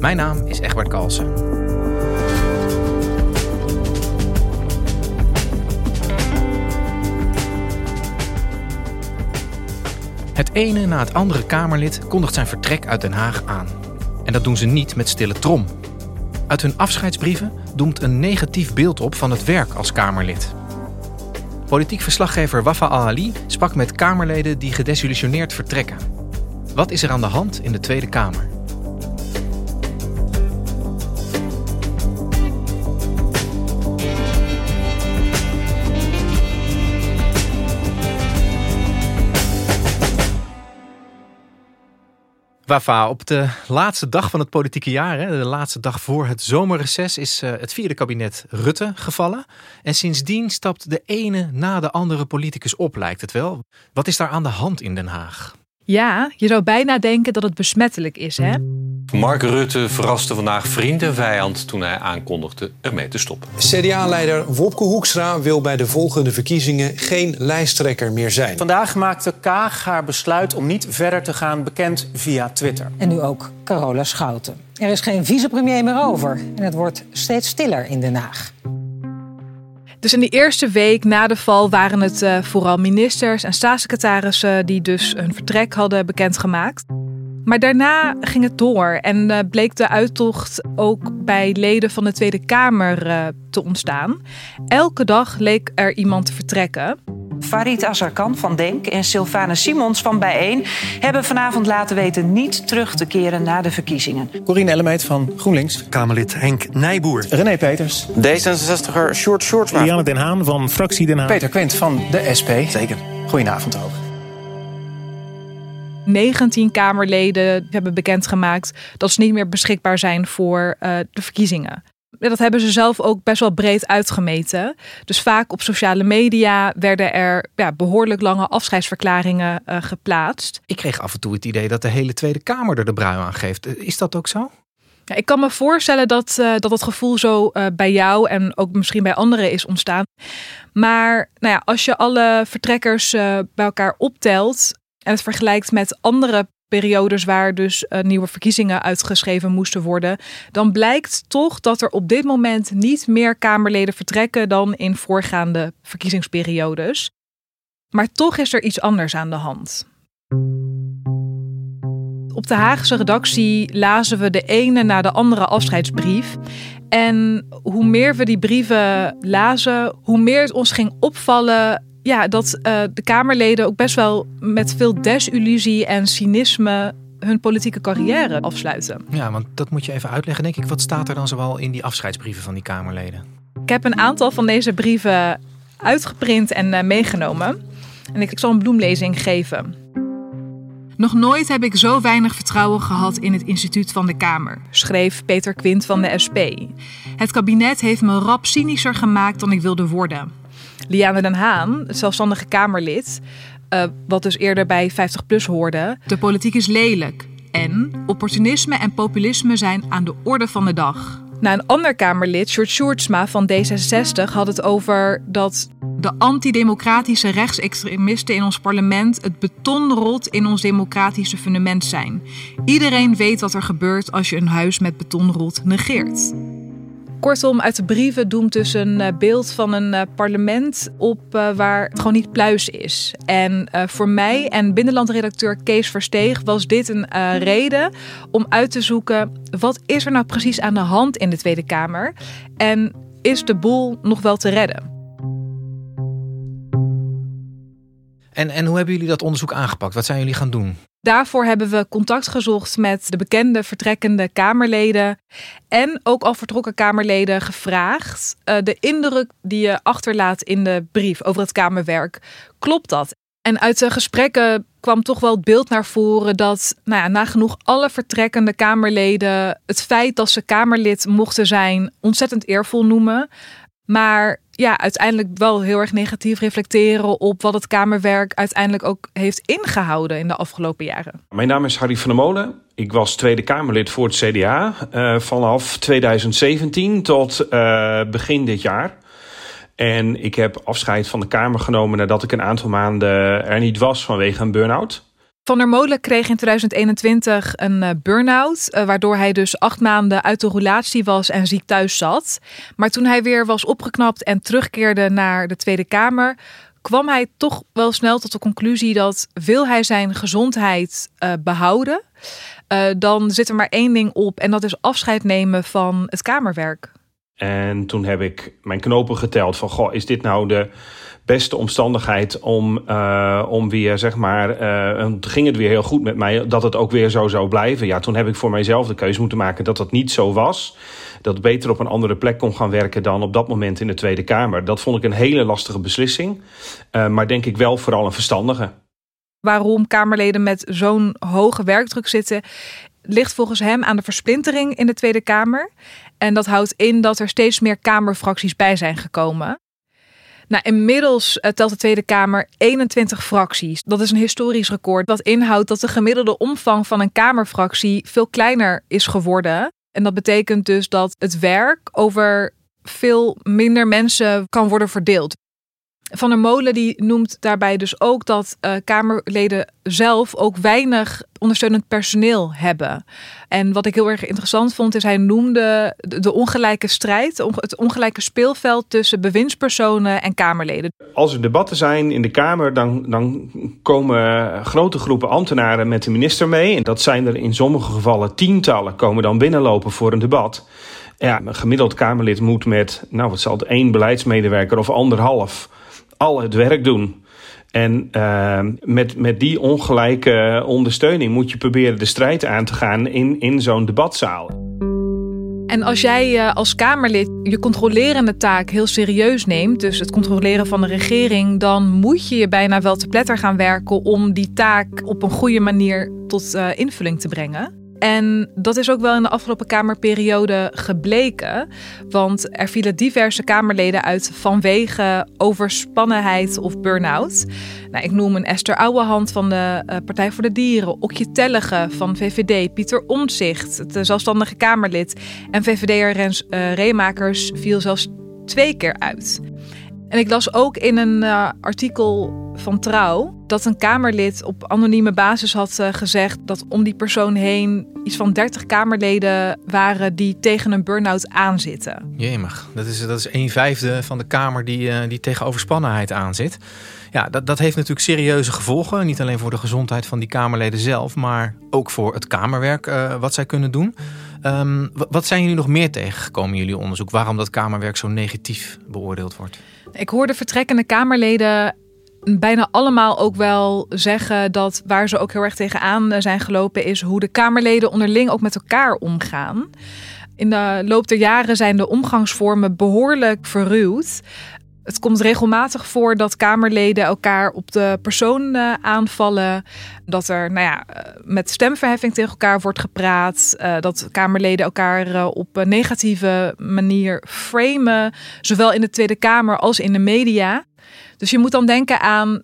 Mijn naam is Egbert Kalsen. Het ene na het andere Kamerlid kondigt zijn vertrek uit Den Haag aan. En dat doen ze niet met stille trom. Uit hun afscheidsbrieven doemt een negatief beeld op van het werk als Kamerlid. Politiek verslaggever Wafa Al-Ali sprak met Kamerleden die gedesillusioneerd vertrekken. Wat is er aan de hand in de Tweede Kamer? Wafa, op de laatste dag van het politieke jaar, hè, de laatste dag voor het zomerreces, is uh, het vierde kabinet Rutte gevallen. En sindsdien stapt de ene na de andere politicus op, lijkt het wel. Wat is daar aan de hand in Den Haag? Ja, je zou bijna denken dat het besmettelijk is, hè? Mark Rutte verraste vandaag vriend en vijand toen hij aankondigde ermee te stoppen. CDA-leider Wopke Hoekstra wil bij de volgende verkiezingen geen lijsttrekker meer zijn. Vandaag maakte Kaag haar besluit om niet verder te gaan bekend via Twitter. En nu ook Carola Schouten. Er is geen vicepremier meer over en het wordt steeds stiller in Den Haag. Dus in de eerste week na de val waren het uh, vooral ministers en staatssecretarissen die dus hun vertrek hadden bekendgemaakt. Maar daarna ging het door en uh, bleek de uittocht ook bij leden van de Tweede Kamer uh, te ontstaan. Elke dag leek er iemand te vertrekken. Farid Azarkan van Denk en Sylvana Simons van Bijeen hebben vanavond laten weten niet terug te keren na de verkiezingen. Corine Ellemeet van GroenLinks. Kamerlid Henk Nijboer. René Peters. D66er Short Shortsma. Lianne Den Haan van Fractie Den Haan. Peter Quint van de SP. Zeker. Goedenavond ook. 19 Kamerleden hebben bekendgemaakt dat ze niet meer beschikbaar zijn voor uh, de verkiezingen. Dat hebben ze zelf ook best wel breed uitgemeten. Dus vaak op sociale media werden er ja, behoorlijk lange afscheidsverklaringen uh, geplaatst. Ik kreeg af en toe het idee dat de hele Tweede Kamer er de brui aan geeft. Is dat ook zo? Ja, ik kan me voorstellen dat, uh, dat het gevoel zo uh, bij jou en ook misschien bij anderen is ontstaan. Maar nou ja, als je alle vertrekkers bij elkaar optelt en het vergelijkt met andere periodes waar dus uh, nieuwe verkiezingen uitgeschreven moesten worden, dan blijkt toch dat er op dit moment niet meer Kamerleden vertrekken dan in voorgaande verkiezingsperiodes. Maar toch is er iets anders aan de hand. Op de Haagse redactie lazen we de ene na de andere afscheidsbrief. En hoe meer we die brieven lazen, hoe meer het ons ging opvallen ja, dat uh, de Kamerleden ook best wel met veel desillusie en cynisme hun politieke carrière afsluiten. Ja, want dat moet je even uitleggen, denk ik. Wat staat er dan zoal in die afscheidsbrieven van die Kamerleden? Ik heb een aantal van deze brieven uitgeprint en uh, meegenomen. En ik, ik zal een bloemlezing geven. Nog nooit heb ik zo weinig vertrouwen gehad in het instituut van de Kamer, schreef Peter Quint van de SP. Het kabinet heeft me rap cynischer gemaakt dan ik wilde worden. Liane Den Haan, zelfstandige Kamerlid, uh, wat dus eerder bij 50PLUS hoorde. De politiek is lelijk en opportunisme en populisme zijn aan de orde van de dag. Nou, een ander Kamerlid, Sjoerd Sjoerdsma van D66, had het over dat de antidemocratische rechtsextremisten in ons parlement het betonrot in ons democratische fundament zijn. Iedereen weet wat er gebeurt als je een huis met betonrot negeert. Kortom, uit de brieven doemt dus een eh, beeld van een eh, parlement op uh, waar het gewoon niet pluis is. En voor mij en binnenlandredacteur Kees Versteeg was dit een reden om uit te zoeken wat is er nou precies aan de hand in de Tweede Kamer en is de boel nog wel te redden. En, en hoe hebben jullie dat onderzoek aangepakt? Wat zijn jullie gaan doen? Daarvoor hebben we contact gezocht met de bekende vertrekkende Kamerleden en ook al vertrokken Kamerleden gevraagd. Uh, de indruk die je achterlaat in de brief over het Kamerwerk, klopt dat? En uit de gesprekken kwam toch wel het beeld naar voren dat nou ja, nagenoeg alle vertrekkende Kamerleden het feit dat ze Kamerlid mochten zijn ontzettend eervol noemen. Maar ja, uiteindelijk wel heel erg negatief reflecteren op wat het Kamerwerk uiteindelijk ook heeft ingehouden in de afgelopen jaren. Mijn naam is Harry van der Molen. Ik was Tweede Kamerlid voor het CDA eh, vanaf 2017 tot uh, begin dit jaar. En ik heb afscheid van de Kamer genomen nadat ik een aantal maanden er niet was vanwege een burn-out. Van der Molen kreeg in 2021 een uh, burn-out, uh, waardoor hij dus acht maanden uit de roulatie was en ziek thuis zat. Maar toen hij weer was opgeknapt en terugkeerde naar de Tweede Kamer, kwam hij toch wel snel tot de conclusie dat wil hij zijn gezondheid uh, behouden, dan zit er maar één ding op en dat is afscheid nemen van het Kamerwerk. En toen heb ik mijn knopen geteld van, goh, is dit nou de beste omstandigheid om, uh, om weer, zeg maar, uh, ging het weer heel goed met mij, dat het ook weer zo zou blijven. Ja, toen heb ik voor mijzelf de keuze moeten maken dat dat niet zo was. Dat beter op een andere plek kon gaan werken dan op dat moment in de Tweede Kamer. Dat vond ik een hele lastige beslissing, uh, maar denk ik wel vooral een verstandige. Waarom Kamerleden met zo'n hoge werkdruk zitten, ligt volgens hem aan de versplintering in de Tweede Kamer. En dat houdt in dat er steeds meer Kamerfracties bij zijn gekomen. Nou, inmiddels uh, telt de Tweede Kamer 21 fracties. Dat is een historisch record. Dat inhoudt dat de gemiddelde omvang van een Kamerfractie veel kleiner is geworden. En dat betekent dus dat het werk over veel minder mensen kan worden verdeeld. Van der Molen die noemt daarbij dus ook dat uh, Kamerleden zelf ook weinig ondersteunend personeel hebben. En wat ik heel erg interessant vond, is hij noemde de ongelijke strijd, het ongelijke speelveld tussen bewindspersonen en Kamerleden. Als er debatten zijn in de Kamer, dan, dan komen grote groepen ambtenaren met de minister mee. En dat zijn er in sommige gevallen tientallen, komen dan binnenlopen voor een debat. Ja, een gemiddeld Kamerlid moet met, nou wat zal het, één beleidsmedewerker of anderhalf al het werk doen. En uh, met, met die ongelijke ondersteuning moet je proberen de strijd aan te gaan in, in zo'n debatzaal. En als jij uh, als Kamerlid je controlerende taak heel serieus neemt, dus het controleren van de regering, dan moet je je bijna wel te pletter gaan werken om die taak op een goede manier tot uh, invulling te brengen. En dat is ook wel in de afgelopen Kamerperiode gebleken. Want er vielen diverse Kamerleden uit vanwege overspannenheid of burn-out. Nou, ik noem een Esther Ouwehand van de uh, Partij voor de Dieren, Okje Tellige van VVD, Pieter Omtzigt, de zelfstandige Kamerlid. En VVD'er Rens uh, Reemakers viel zelfs twee keer uit. En ik las ook in een uh, artikel van Trouw dat een Kamerlid op anonieme basis had uh, gezegd dat om die persoon heen iets van 30 Kamerleden waren die tegen een burn-out aanzitten. Jemig, dat is, dat is een vijfde van de Kamer die, uh, die tegen overspannenheid aanzit. Ja, dat, dat heeft natuurlijk serieuze gevolgen. Niet alleen voor de gezondheid van die Kamerleden zelf, maar ook voor het Kamerwerk wat zij kunnen doen. Um, wat zijn jullie nog meer tegengekomen in jullie onderzoek? Waarom dat Kamerwerk zo negatief beoordeeld wordt? Ik hoorde vertrekkende Kamerleden bijna allemaal ook wel zeggen dat waar ze ook heel erg tegenaan zijn gelopen is hoe de Kamerleden onderling ook met elkaar omgaan. In de loop der jaren zijn de omgangsvormen behoorlijk verruwd. Het komt regelmatig voor dat Kamerleden elkaar op de persoon uh, aanvallen. Dat er nou ja, eh, met stemverheffing tegen elkaar wordt gepraat. Uh, dat Kamerleden elkaar op een negatieve manier framen. Zowel in de Tweede Kamer als in de media. Dus je moet dan denken aan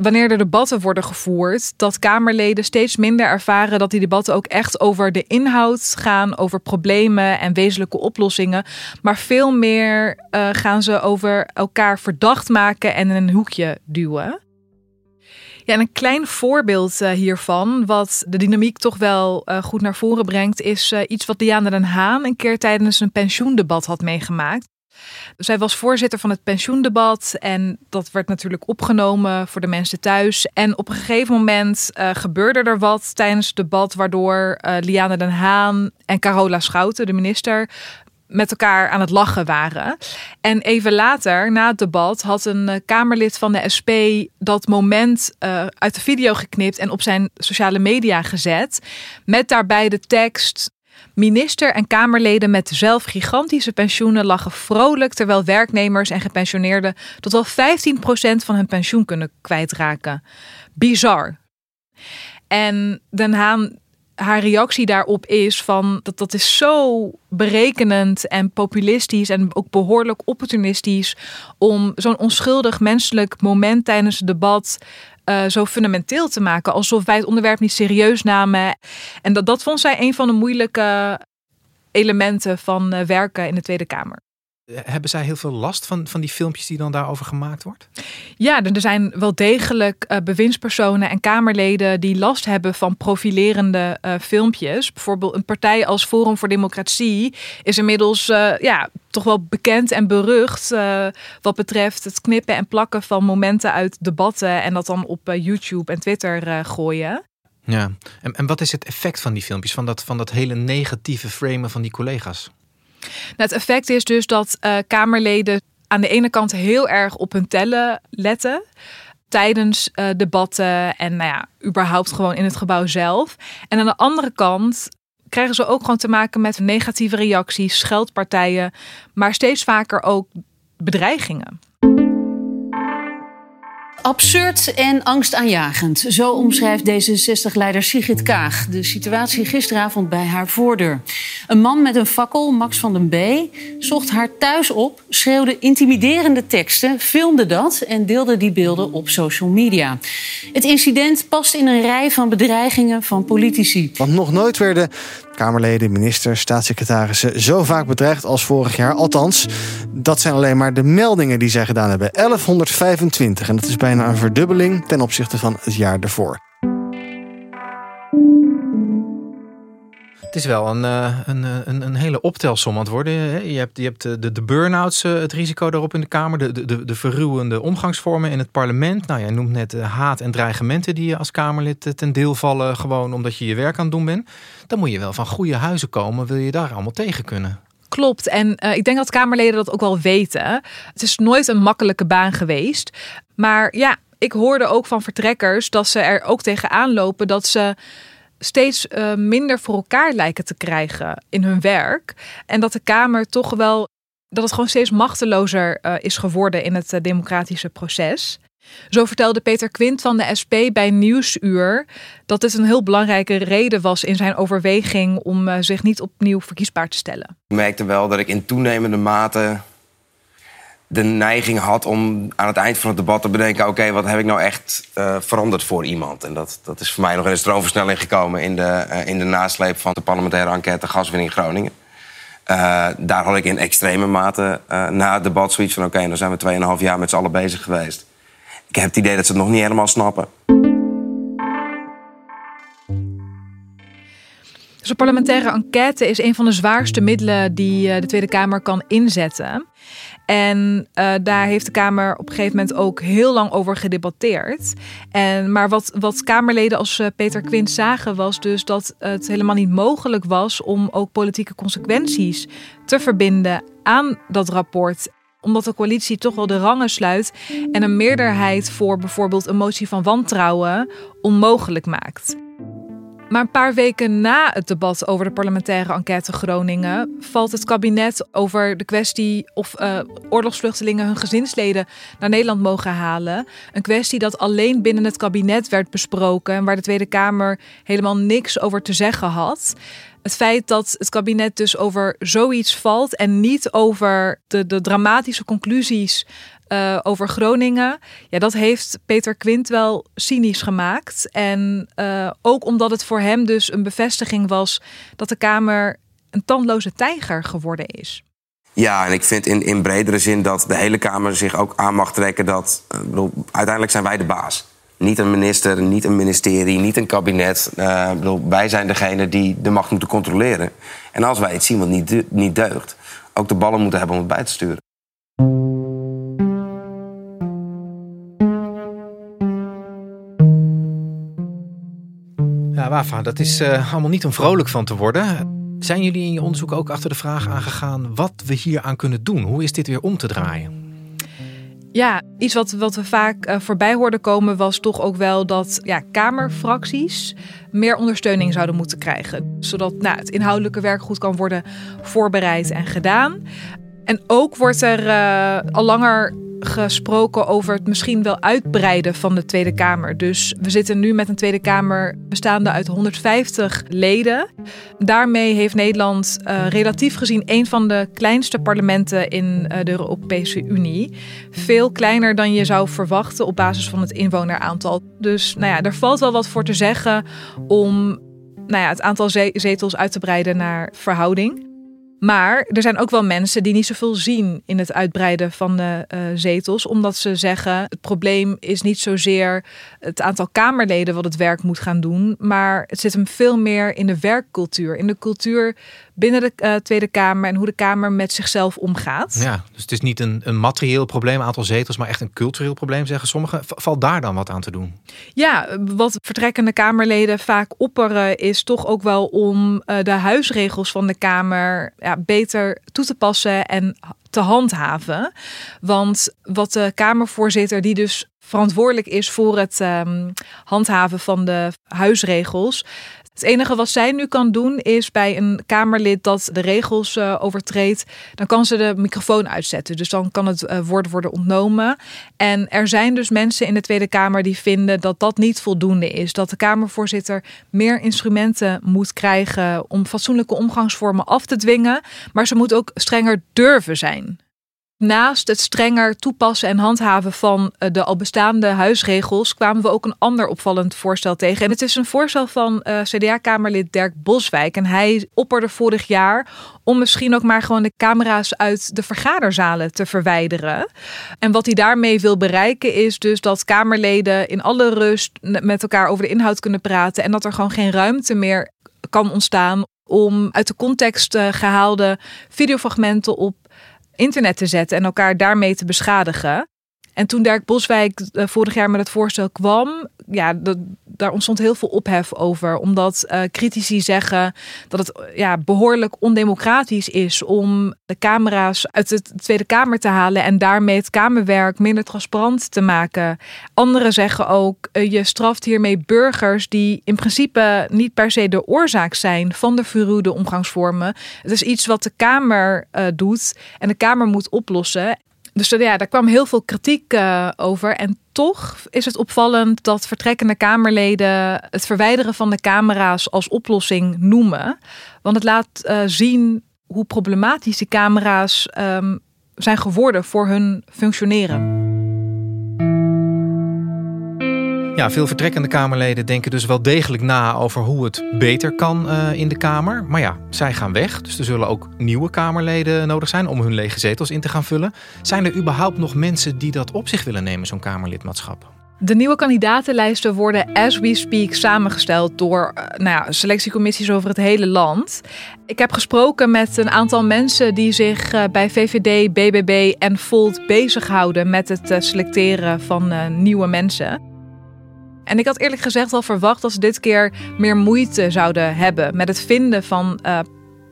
wanneer er debatten worden gevoerd, dat Kamerleden steeds minder ervaren dat die debatten ook echt over de inhoud gaan, over problemen en wezenlijke oplossingen. Maar veel meer uh, gaan ze over elkaar verdacht maken en in een hoekje duwen. Ja, en een klein voorbeeld uh, hiervan, wat de dynamiek toch wel uh, goed naar voren brengt, is iets wat Diana den Haan een keer tijdens een pensioendebat had meegemaakt. Zij was voorzitter van het pensioendebat en dat werd natuurlijk opgenomen voor de mensen thuis. En op een gegeven moment uh, gebeurde er wat tijdens het debat, waardoor uh, Liane den Haan en Carola Schouten, de minister, met elkaar aan het lachen waren. En even later, na het debat, had een uh, Kamerlid van de SP dat moment uit de video geknipt en op zijn sociale media gezet. Met daarbij de tekst. Minister en Kamerleden met zelf gigantische pensioenen lachen vrolijk terwijl werknemers en gepensioneerden tot wel 15% van hun pensioen kunnen kwijtraken. Bizar. En Den Haan haar reactie daarop is van dat dat is zo berekenend en populistisch en ook behoorlijk opportunistisch om zo'n onschuldig menselijk moment tijdens het debat uh, zo fundamenteel te maken, alsof wij het onderwerp niet serieus namen. En dat, dat vond zij een van de moeilijke elementen van uh, werken in de Tweede Kamer. Hebben zij heel veel last van, van die filmpjes die dan daarover gemaakt wordt? Ja, er zijn wel degelijk uh, bewindspersonen en Kamerleden die last hebben van profilerende uh, filmpjes. Bijvoorbeeld een partij als Forum voor Democratie is inmiddels uh, ja, toch wel bekend en berucht wat betreft het knippen en plakken van momenten uit debatten en dat dan op YouTube en Twitter gooien. Ja, en, en wat is het effect van die filmpjes, van dat, van dat hele negatieve framen van die collega's? Nou, het effect is dus dat uh, Kamerleden aan de ene kant heel erg op hun tellen letten tijdens uh, debatten en nou ja, überhaupt gewoon in het gebouw zelf. En aan de andere kant krijgen ze ook gewoon te maken met negatieve reacties, scheldpartijen, maar steeds vaker ook bedreigingen. Absurd en angstaanjagend. Zo omschrijft D66-leider Sigrid Kaag de situatie gisteravond bij haar voordeur. Een man met een fakkel, Max van den B, zocht haar thuis op, schreeuwde intimiderende teksten, filmde dat en deelde die beelden op social media. Het incident past in een rij van bedreigingen van politici. Want nog nooit werden Kamerleden, ministers, staatssecretarissen zo vaak bedreigd als vorig jaar. Althans, dat zijn alleen maar de meldingen die zij gedaan hebben. 1125 en dat is bijna een verdubbeling ten opzichte van het jaar ervoor. Het is wel een, een, een, een hele optelsom aan het worden. Je hebt, je hebt de, de burn-outs, het risico daarop in de Kamer. De, de, de verruwende omgangsvormen in het parlement. Nou, jij noemt net haat en dreigementen die je als Kamerlid ten deel vallen. Gewoon omdat je je werk aan het doen bent. Dan moet je wel van goede huizen komen. Wil je daar allemaal tegen kunnen? Klopt. En uh, ik denk dat Kamerleden dat ook wel weten. Het is nooit een makkelijke baan geweest. Maar ja, ik hoorde ook van vertrekkers dat ze er ook tegenaan lopen dat ze steeds uh, minder voor elkaar lijken te krijgen in hun werk. En dat de Kamer toch wel. dat het gewoon steeds machtelozer uh, is geworden in het democratische proces. Zo vertelde Peter Quint van de SP bij Nieuwsuur dat het een heel belangrijke reden was in zijn overweging om zich niet opnieuw verkiesbaar te stellen. Ik merkte wel dat ik in toenemende mate de neiging had om aan het eind van het debat te bedenken: oké, wat heb ik nou echt uh, veranderd voor iemand? En dat, dat is voor mij nog in een stroomversnelling gekomen in de, uh, in de nasleep van de parlementaire enquête gaswinning Groningen. Daar had ik in extreme mate na het debat zoiets van: oké, okay, dan zijn we 2,5 jaar met z'n allen bezig geweest. Ik heb het idee dat ze het nog niet helemaal snappen. Dus een parlementaire enquête is een van de zwaarste middelen die de Tweede Kamer kan inzetten. En uh, daar heeft de Kamer op een gegeven moment ook heel lang over gedebatteerd. En, maar wat, wat Kamerleden als uh, Peter Quint zagen was dus dat het helemaal niet mogelijk was om ook politieke consequenties te verbinden aan dat rapport omdat de coalitie toch wel de rangen sluit en een meerderheid voor bijvoorbeeld een motie van wantrouwen onmogelijk maakt. Maar een paar weken na het debat over de parlementaire enquête Groningen valt het kabinet over de kwestie of uh, oorlogsvluchtelingen hun gezinsleden naar Nederland mogen halen. Een kwestie dat alleen binnen het kabinet werd besproken en waar de Tweede Kamer helemaal niks over te zeggen had. Het feit dat het kabinet dus over zoiets valt en niet over de, de dramatische conclusies uh, over Groningen. Ja, dat heeft Peter Quint wel cynisch gemaakt. En uh, ook omdat het voor hem dus een bevestiging was dat de Kamer een tandloze tijger geworden is. Ja, en ik vind in, in bredere zin dat de hele Kamer zich ook aan mag trekken dat. Uh, bedoel, uiteindelijk zijn wij de baas. Niet een minister, niet een ministerie, niet een kabinet. Uh, bedoel, wij zijn degene die de macht moeten controleren. En als wij iets zien wat niet, niet deugt, ook de ballen moeten hebben om het bij te sturen. Ja, Wafa, dat is uh, allemaal niet om vrolijk van te worden. Zijn jullie in je onderzoek ook achter de vraag aangegaan wat we hier aan kunnen doen? Hoe is dit weer om te draaien? Ja, iets wat, wat we vaak uh, voorbij hoorden komen was toch ook wel dat ja, Kamerfracties meer ondersteuning zouden moeten krijgen. Zodat nou, het inhoudelijke werk goed kan worden voorbereid en gedaan. En ook wordt er uh, al langer gesproken over het misschien wel uitbreiden van de Tweede Kamer. Dus we zitten nu met een Tweede Kamer bestaande uit 150 leden. Daarmee heeft Nederland uh, relatief gezien een van de kleinste parlementen in uh, de Europese Unie. Veel kleiner dan je zou verwachten op basis van het inwoneraantal. Dus nou ja, er valt wel wat voor te zeggen om nou ja, het aantal zetels uit te breiden naar verhouding. Maar er zijn ook wel mensen die niet zoveel zien in het uitbreiden van de uh, zetels, omdat ze zeggen: het probleem is niet zozeer het aantal Kamerleden wat het werk moet gaan doen, maar het zit hem veel meer in de werkcultuur, in de cultuur binnen de uh, Tweede Kamer en hoe de Kamer met zichzelf omgaat. Ja, dus het is niet een, een materieel probleem, aantal zetels, maar echt een cultureel probleem, zeggen sommigen. Valt daar dan wat aan te doen? Ja, wat vertrekkende Kamerleden vaak opperen, is toch ook wel om uh, de huisregels van de Kamer beter toe te passen en te handhaven. Want wat de Kamervoorzitter, die dus verantwoordelijk is voor het um, handhaven van de huisregels, het enige wat zij nu kan doen is bij een Kamerlid dat de regels uh, overtreedt, dan kan ze de microfoon uitzetten. Dus dan kan het uh, woord worden ontnomen. En er zijn dus mensen in de Tweede Kamer die vinden dat dat niet voldoende is. Dat de Kamervoorzitter meer instrumenten moet krijgen om fatsoenlijke omgangsvormen af te dwingen. Maar ze moet ook strenger durven zijn. Naast het strenger toepassen en handhaven van eh, de al bestaande huisregels kwamen we ook een ander opvallend voorstel tegen. En het is een voorstel van uh, CDA-Kamerlid Dirk Boswijk. En hij opperde vorig jaar om misschien ook maar gewoon de camera's uit de vergaderzalen te verwijderen. En wat hij daarmee wil bereiken is dus dat Kamerleden in alle rust met elkaar over de inhoud kunnen praten. En dat er gewoon geen ruimte meer kan ontstaan om uit de context uh, gehaalde videofragmenten op internet te zetten en elkaar daarmee te beschadigen. En toen Dirk Boswijk uh, vorig jaar met het voorstel kwam, ja, dat, daar ontstond heel veel ophef over. Omdat uh, critici zeggen dat het ja, behoorlijk ondemocratisch is om de camera's uit de Tweede Kamer te halen en daarmee het Kamerwerk minder transparant te maken. Anderen zeggen ook, uh, je straft hiermee burgers die in principe niet per se de oorzaak zijn van de verruwde omgangsvormen. Het is iets wat de Kamer doet en de Kamer moet oplossen. Dus ja, daar kwam heel veel kritiek uh, over. En toch is het opvallend dat vertrekkende Kamerleden het verwijderen van de camera's als oplossing noemen. Want het laat uh, zien hoe problematisch die camera's um, zijn geworden voor hun functioneren. Ja, veel vertrekkende Kamerleden denken dus wel degelijk na over hoe het beter kan uh, in de Kamer. Maar ja, zij gaan weg, dus er zullen ook nieuwe Kamerleden nodig zijn om hun lege zetels in te gaan vullen. Zijn er überhaupt nog mensen die dat op zich willen nemen, zo'n Kamerlidmaatschap? De nieuwe kandidatenlijsten worden as we speak samengesteld door nou ja, selectiecommissies over het hele land. Ik heb gesproken met een aantal mensen die zich uh, bij VVD, BBB en Volt bezighouden met het selecteren van nieuwe mensen. En ik had eerlijk gezegd wel verwacht dat ze dit keer meer moeite zouden hebben met het vinden van uh,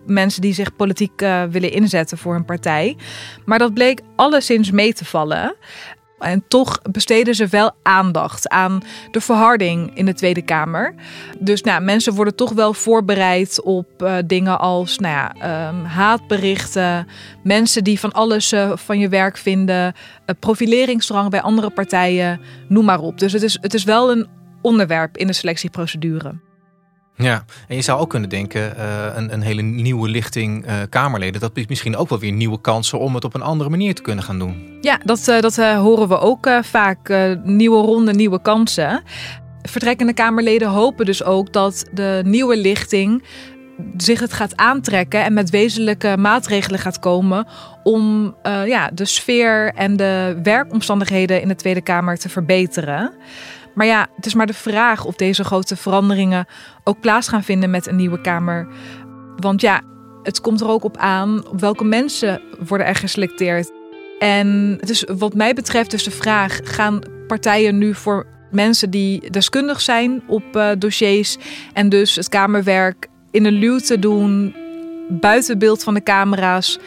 mensen die zich politiek uh, willen inzetten voor een partij. Maar dat bleek alleszins mee te vallen. En toch besteden ze wel aandacht aan de verharding in de Tweede Kamer. Dus nou, mensen worden toch wel voorbereid op uh, dingen als nou ja, um, haatberichten, mensen die van alles uh, van je werk vinden, uh, profileringsdrang bij andere partijen, noem maar op. Dus het is, het is wel een onderwerp in de selectieprocedure. Ja, en je zou ook kunnen denken, uh, een, een, hele nieuwe lichting uh, Kamerleden, dat biedt misschien ook wel weer nieuwe kansen om het op een andere manier te kunnen gaan doen. Ja, dat, uh, dat horen we ook vaak. nieuwe ronde, nieuwe kansen. Vertrekkende Kamerleden hopen dus ook dat de nieuwe lichting zich het gaat aantrekken en met wezenlijke maatregelen gaat komen om ja, de sfeer en de werkomstandigheden in de Tweede Kamer te verbeteren. Maar ja, het is maar de vraag of deze grote veranderingen ook plaats gaan vinden met een nieuwe Kamer. Want ja, het komt er ook op aan op welke mensen worden er geselecteerd. En het is wat mij betreft dus de vraag: gaan partijen nu voor mensen die deskundig zijn op uh, dossiers en dus het Kamerwerk in een luwte doen, buiten beeld van de camera's?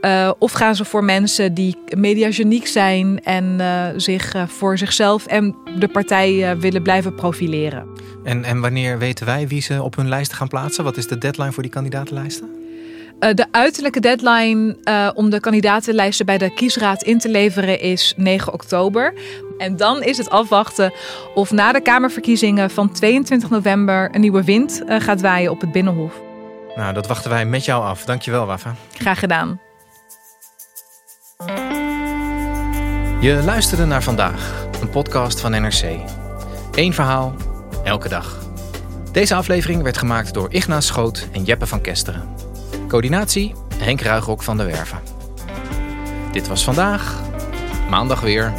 Uh, of gaan ze voor mensen die mediageniek zijn en uh, zich uh, voor zichzelf en de partij willen blijven profileren? En, en wanneer weten wij wie ze op hun lijsten gaan plaatsen? Wat is de deadline voor die kandidatenlijsten? de uiterlijke deadline om de kandidatenlijsten bij de kiesraad in te leveren is 9 oktober. En dan is het afwachten of na de Kamerverkiezingen van 22 november een nieuwe wind gaat waaien op het Binnenhof. Nou, dat wachten wij met jou af. Dankjewel, Wafa. Graag gedaan. Je luisterde naar vandaag, een podcast van NRC. Eén verhaal, elke dag. Deze aflevering werd gemaakt door Ignaas Schoot en Jeppe van Kesteren. Coördinatie Henk Ruigrok van de Werven. Dit was vandaag, maandag weer